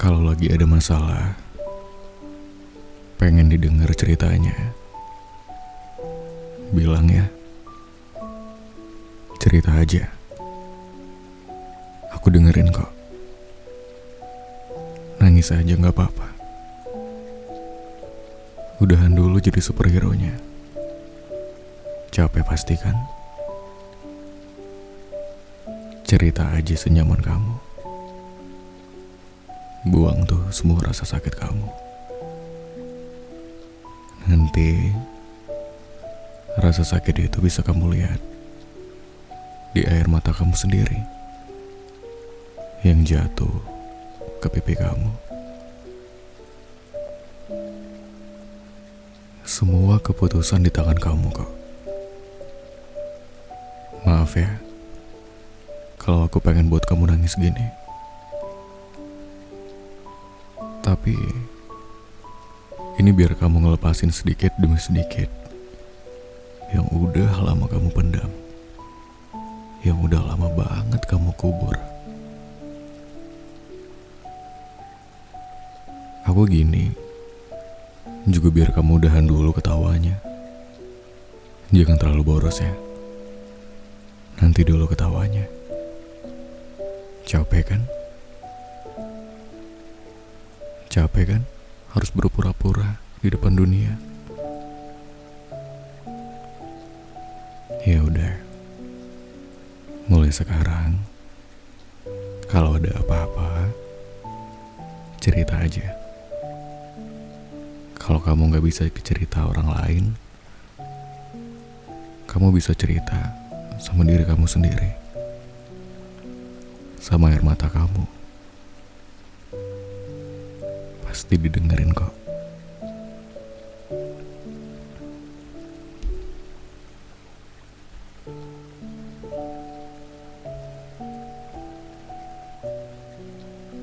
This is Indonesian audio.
Kalau lagi ada masalah, pengen didengar ceritanya, bilang ya, cerita aja. Aku dengerin kok. Nangis aja nggak apa-apa. Udahan dulu jadi superhero-nya. Capek pasti kan? Cerita aja senyaman kamu. Buang tuh semua rasa sakit kamu. Nanti rasa sakit itu bisa kamu lihat di air mata kamu sendiri yang jatuh ke pipi kamu. Semua keputusan di tangan kamu kok. Maaf ya, kalau aku pengen buat kamu nangis gini. Tapi, ini biar kamu ngelepasin sedikit demi sedikit yang udah lama kamu pendam, yang udah lama banget kamu kubur. Aku gini, juga biar kamu udahan dulu ketawanya. Jangan terlalu boros ya. Nanti dulu ketawanya. Capek kan? Capek kan? Harus berpura-pura di depan dunia. Ya udah. Mulai sekarang, kalau ada apa-apa, cerita aja. Kalau kamu nggak bisa cerita orang lain, kamu bisa cerita sama diri kamu sendiri, sama air mata kamu. Pasti didengerin kok.